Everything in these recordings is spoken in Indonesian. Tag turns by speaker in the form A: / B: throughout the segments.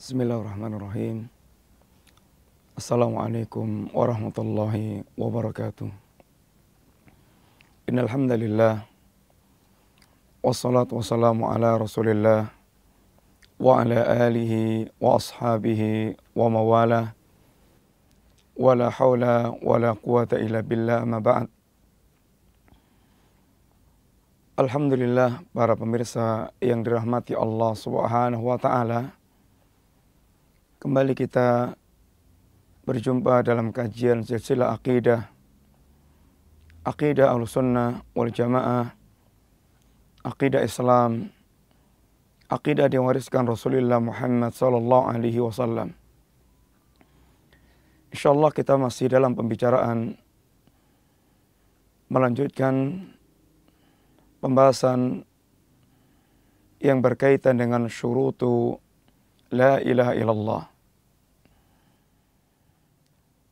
A: Bismillahirrahmanirrahim. Assalamualaikum warahmatullahi wabarakatuh. Innal hamdalillah wassalatu wassalamu ala Rasulillah wa ala alihi wa ashabihi wa mawalah wa la haula wa la quwata illa billah ma ba'd. Alhamdulillah para pemirsa yang dirahmati Allah Subhanahu wa taala. Kembali kita berjumpa dalam kajian silsilah akidah. Akidah al-sunnah wal jamaah. Akidah Islam. Akidah diwariskan Rasulullah Muhammad sallallahu alaihi wasallam. Insyaallah kita masih dalam pembicaraan melanjutkan pembahasan yang berkaitan dengan syurutu la ilaha illallah.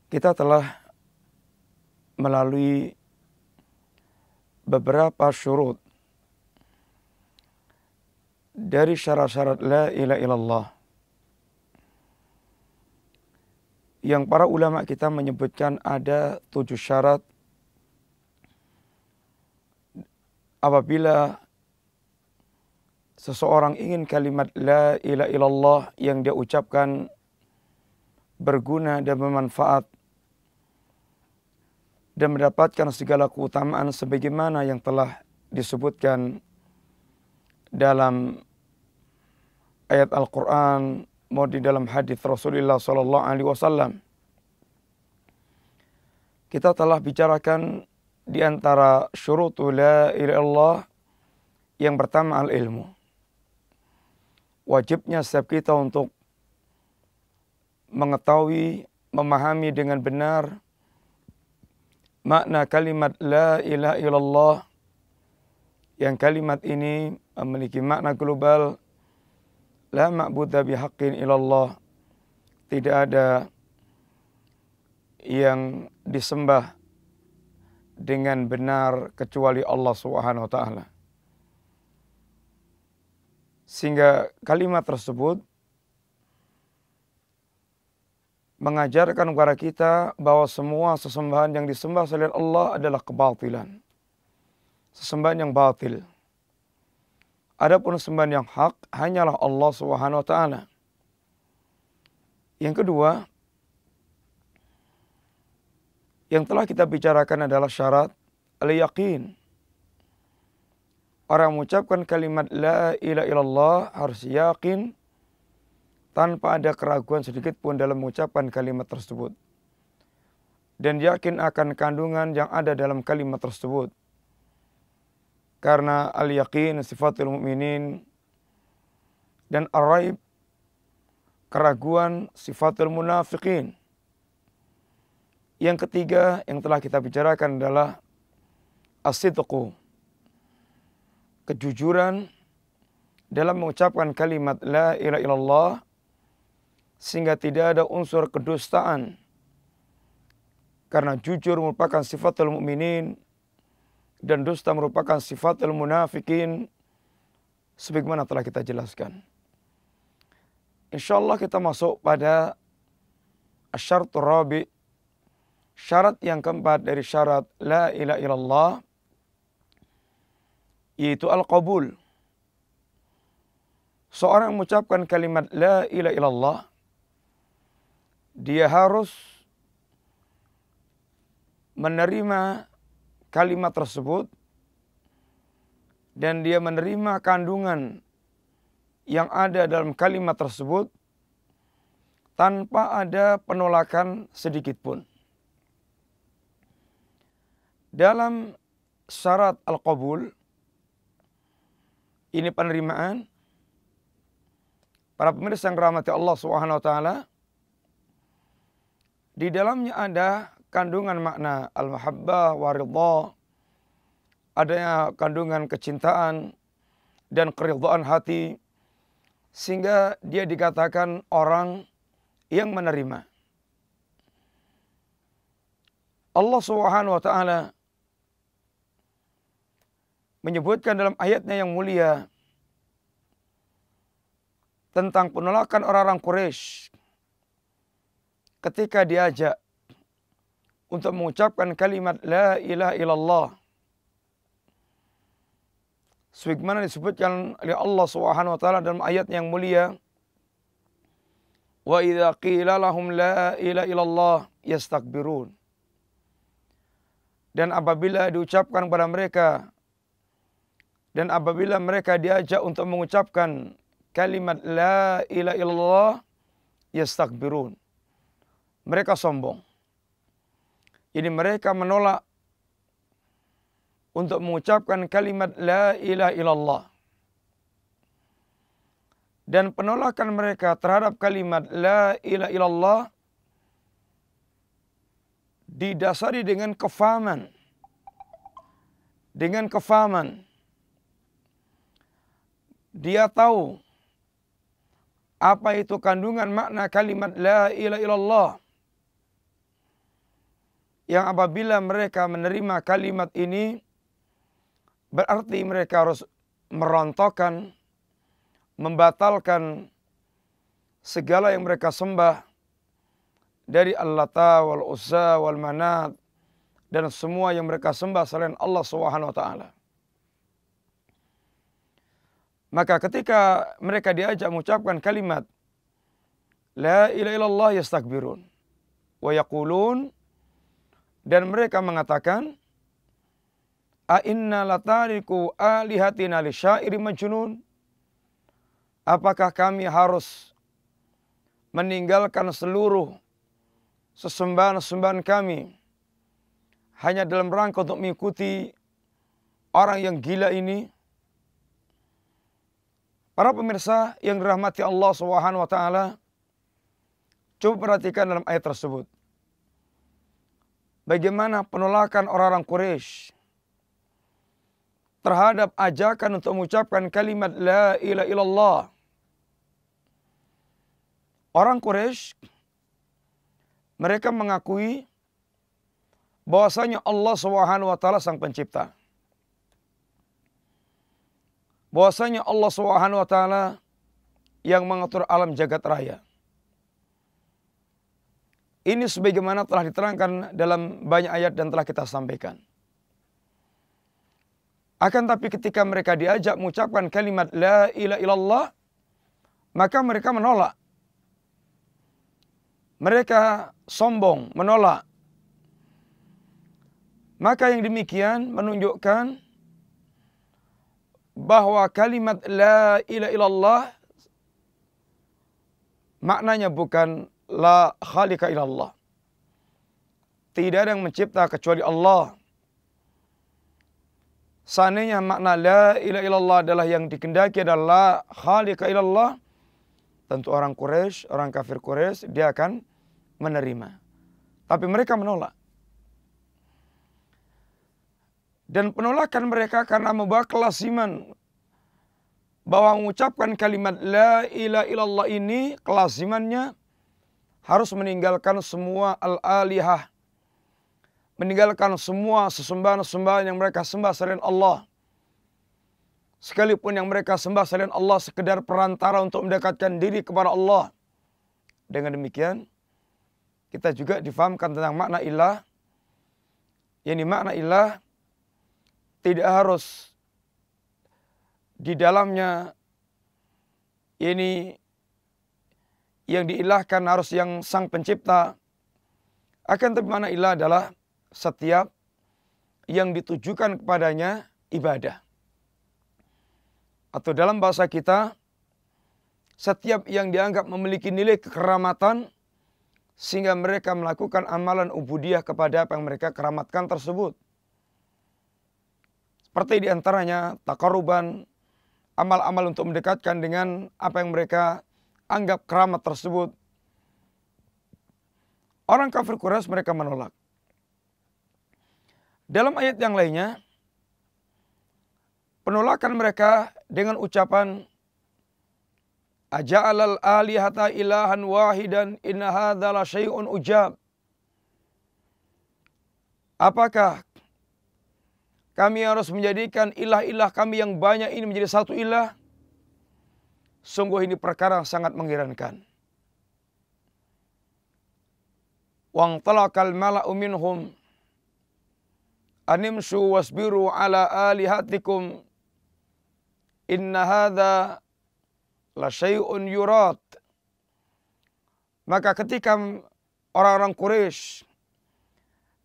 A: Kita telah melalui beberapa syurut dari syarat-syarat la ilaha illallah yang para ulama kita menyebutkan ada tujuh syarat. Apabila seseorang ingin kalimat la ilaha illallah yang dia ucapkan berguna dan bermanfaat dan mendapatkan segala keutamaan sebagaimana yang telah disebutkan dalam ayat Al-Qur'an maupun di dalam hadis Rasulullah sallallahu alaihi wasallam. Kita telah bicarakan di antara syurutu la ilaha illallah yang pertama al-ilmu wajibnya setiap kita untuk mengetahui, memahami dengan benar makna kalimat la ilaha illallah yang kalimat ini memiliki makna global la ma'budu bihaqqin illallah tidak ada yang disembah dengan benar kecuali Allah Subhanahu wa taala. Sehingga kalimat tersebut mengajarkan kepada kita bahwa semua sesembahan yang disembah selain Allah adalah kebatilan. Sesembahan yang batil. Adapun sembahan yang hak hanyalah Allah Subhanahu wa taala. Yang kedua, yang telah kita bicarakan adalah syarat al-yaqin. Orang mengucapkan kalimat la ilaha illallah harus yakin tanpa ada keraguan sedikit pun dalam mengucapkan kalimat tersebut. Dan yakin akan kandungan yang ada dalam kalimat tersebut. Karena al-yaqin sifatul mu'minin dan ar-raib keraguan sifatul munafiqin. Yang ketiga yang telah kita bicarakan adalah as-sidqu kejujuran dalam mengucapkan kalimat la ilaha illallah sehingga tidak ada unsur kedustaan karena jujur merupakan sifatul mukminin dan dusta merupakan sifatul munafikin sebagaimana telah kita jelaskan. Insyaallah kita masuk pada asyaratul rabi syarat yang keempat dari syarat la ilaha illallah yaitu al-qabul. Seorang mengucapkan kalimat la ilaha illallah dia harus menerima kalimat tersebut dan dia menerima kandungan yang ada dalam kalimat tersebut tanpa ada penolakan sedikit pun. Dalam syarat al-qabul ini penerimaan para pemirsa yang rahmati Allah taala di dalamnya ada kandungan makna al-mahabbah wa adanya kandungan kecintaan dan keridhaan hati sehingga dia dikatakan orang yang menerima. Allah Subhanahu wa taala menyebutkan dalam ayatnya yang mulia tentang penolakan orang-orang Quraisy ketika diajak untuk mengucapkan kalimat la ilaha illallah sebagaimana disebutkan oleh Allah Subhanahu wa taala dalam ayat yang mulia wa idza qila lahum la ilaha illallah yastakbirun. Dan apabila diucapkan kepada mereka dan apabila mereka diajak untuk mengucapkan kalimat la ilaha illallah yastakbirun mereka sombong ini mereka menolak untuk mengucapkan kalimat la ilaha illallah. Dan penolakan mereka terhadap kalimat la ilaha illallah didasari dengan kefahaman. Dengan kefahaman. Dia tahu apa itu kandungan makna kalimat la ilaha illallah. Yang apabila mereka menerima kalimat ini, Berarti mereka harus merontokkan, membatalkan segala yang mereka sembah dari Allah wal Uzza wal Manat dan semua yang mereka sembah selain Allah Subhanahu wa taala. Maka ketika mereka diajak mengucapkan kalimat La ilaha illallah yastakbirun wa yaqulun dan mereka mengatakan A inna latariku alihatina li syairi majnun. Apakah kami harus meninggalkan seluruh sesembahan-sesembahan kami hanya dalam rangka untuk mengikuti orang yang gila ini? Para pemirsa yang dirahmati Allah Subhanahu wa taala, coba perhatikan dalam ayat tersebut. Bagaimana penolakan orang-orang Quraisy terhadap ajakan untuk mengucapkan kalimat la ilaha illallah. Orang Quraisy mereka mengakui bahwasanya Allah Subhanahu wa taala sang pencipta. Bahwasanya Allah Subhanahu wa taala yang mengatur alam jagat raya. Ini sebagaimana telah diterangkan dalam banyak ayat dan telah kita sampaikan. Akan tapi ketika mereka diajak mengucapkan kalimat la ilaha illallah, maka mereka menolak. Mereka sombong, menolak. Maka yang demikian menunjukkan bahwa kalimat la ilaha illallah maknanya bukan la khalika illallah. Tidak ada yang mencipta kecuali Allah. Seandainya makna la ilaha illallah adalah yang dikendaki adalah khaliqa illallah, tentu orang Quraisy, orang kafir Quraisy dia akan menerima. Tapi mereka menolak. Dan penolakan mereka karena membawa kelasiman bahwa mengucapkan kalimat la ilaha illallah ini kelasimannya harus meninggalkan semua al-alihah meninggalkan semua sesembahan-sesembahan yang mereka sembah selain Allah. Sekalipun yang mereka sembah selain Allah sekedar perantara untuk mendekatkan diri kepada Allah. Dengan demikian, kita juga difahamkan tentang makna ilah. Yang makna ilah tidak harus di dalamnya ini yang diilahkan harus yang sang pencipta. Akan tapi makna ilah adalah setiap yang ditujukan kepadanya ibadah. Atau dalam bahasa kita, setiap yang dianggap memiliki nilai kekeramatan sehingga mereka melakukan amalan ubudiyah kepada apa yang mereka keramatkan tersebut. Seperti di antaranya takaruban, amal-amal untuk mendekatkan dengan apa yang mereka anggap keramat tersebut. Orang kafir Quraisy mereka menolak. Dalam ayat yang lainnya, penolakan mereka dengan ucapan Aja'alal alihata ilahan wahidan inna hadhala syai'un ujab. Apakah kami harus menjadikan ilah-ilah kami yang banyak ini menjadi satu ilah? Sungguh ini perkara yang sangat mengherankan. Wang talakal mala'u minhum animshu wasbiru ala alihatikum inna hadha la syai'un yurat. Maka ketika orang-orang Quraisy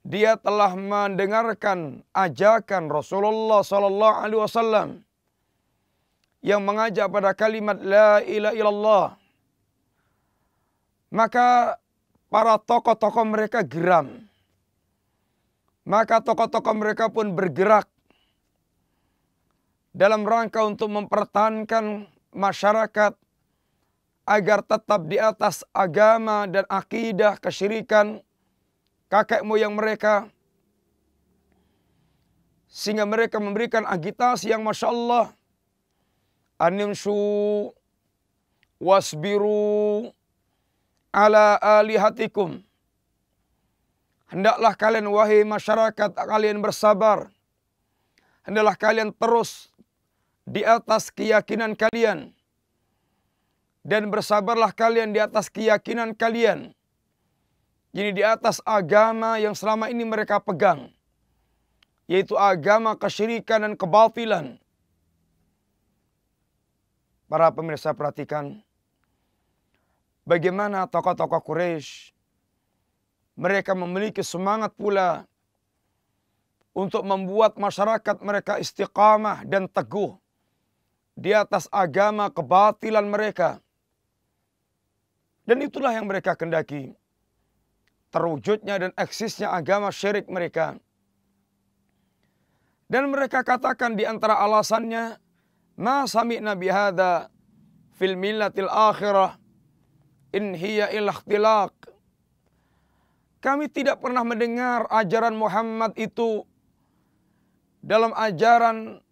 A: dia telah mendengarkan ajakan Rasulullah sallallahu alaihi wasallam yang mengajak pada kalimat la ilaha illallah maka para tokoh-tokoh mereka geram maka tokoh-tokoh mereka pun bergerak dalam rangka untuk mempertahankan masyarakat agar tetap di atas agama dan akidah kesyirikan kakek moyang mereka. Sehingga mereka memberikan agitasi yang Masya Allah. Animsu wasbiru ala alihatikum. Hendaklah kalian wahai masyarakat kalian bersabar. Hendaklah kalian terus di atas keyakinan kalian. Dan bersabarlah kalian di atas keyakinan kalian jadi di atas agama yang selama ini mereka pegang. Yaitu agama kesyirikan dan kebatilan. Para pemirsa perhatikan. Bagaimana tokoh-tokoh Quraisy mereka memiliki semangat pula untuk membuat masyarakat mereka istiqamah dan teguh di atas agama kebatilan mereka. Dan itulah yang mereka kendaki terwujudnya dan eksisnya agama syirik mereka. Dan mereka katakan di antara alasannya, Ma sami'na bihada fil millatil akhirah in hiya ikhtilaq. Kami tidak pernah mendengar ajaran Muhammad itu dalam ajaran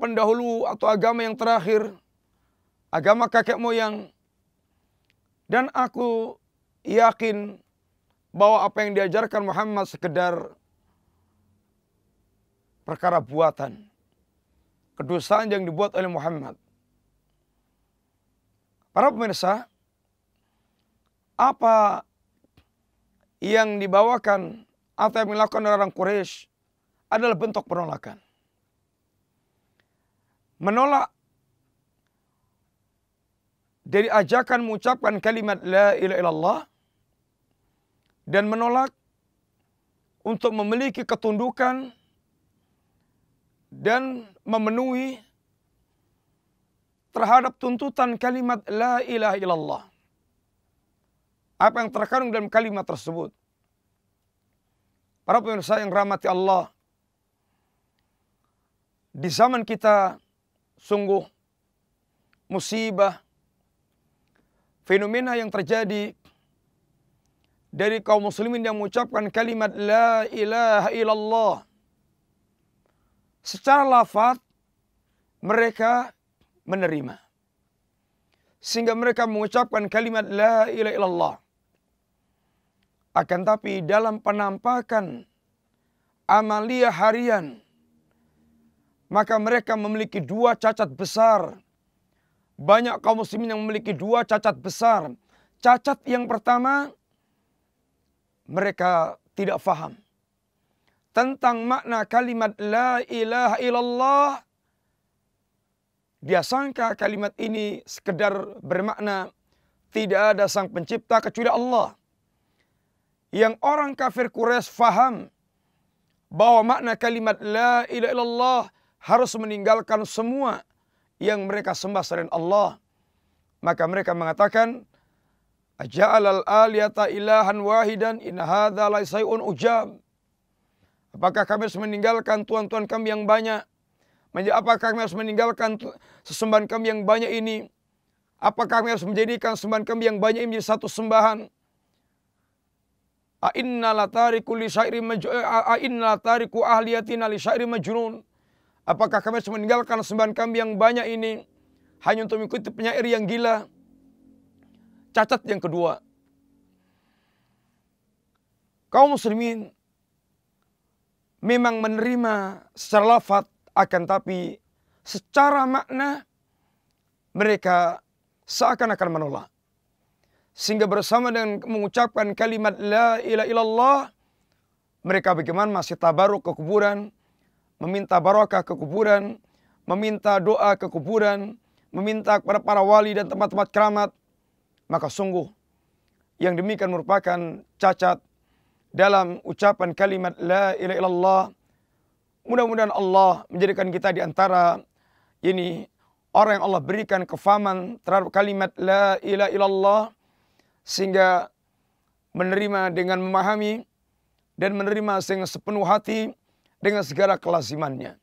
A: pendahulu atau agama yang terakhir, agama kakek moyang. Dan aku yakin bahwa apa yang diajarkan Muhammad sekedar perkara buatan. Kedosaan yang dibuat oleh Muhammad. Para pemirsa, apa yang dibawakan atau yang dilakukan oleh orang Quraisy adalah bentuk penolakan. Menolak dari ajakan mengucapkan kalimat la ilaha illallah dan menolak untuk memiliki ketundukan dan memenuhi terhadap tuntutan kalimat la ilaha illallah. Apa yang terkandung dalam kalimat tersebut? Para pemirsa yang rahmati Allah, di zaman kita sungguh musibah, fenomena yang terjadi dari kaum muslimin yang mengucapkan kalimat la ilaha illallah. Secara lafaz mereka menerima. Sehingga mereka mengucapkan kalimat la ilaha illallah. Akan tapi dalam penampakan amalia harian maka mereka memiliki dua cacat besar. Banyak kaum muslimin yang memiliki dua cacat besar. Cacat yang pertama, mereka tidak faham tentang makna kalimat la ilaha illallah. Dia sangka kalimat ini sekedar bermakna tidak ada sang pencipta kecuali Allah. Yang orang kafir Quraisy faham bahwa makna kalimat la ilaha illallah harus meninggalkan semua yang mereka sembah selain Allah. Maka mereka mengatakan Aja'al al-aliyata ilahan wahidan in hadza laisai'un ujab. Apakah kami harus meninggalkan tuan-tuan kami yang banyak? Apakah kami harus meninggalkan sesembahan kami yang banyak ini? Apakah kami harus menjadikan sembahan kami yang banyak ini satu sembahan? Apakah kami harus meninggalkan sembahan kami yang banyak ini hanya untuk mengikuti penyair yang gila? Cacat yang kedua. Kaum muslimin memang menerima secara lafat akan tapi secara makna mereka seakan-akan menolak. Sehingga bersama dengan mengucapkan kalimat la ilaha illallah, mereka bagaimana masih tabaruk ke kuburan, meminta barokah ke kuburan, meminta doa ke kuburan, meminta kepada para wali dan tempat-tempat keramat, maka sungguh yang demikian merupakan cacat dalam ucapan kalimat la ilaha illallah. Mudah-mudahan Allah menjadikan kita di antara ini orang yang Allah berikan kefahaman terhadap kalimat la ilaha illallah sehingga menerima dengan memahami dan menerima dengan sepenuh hati dengan segala kelazimannya.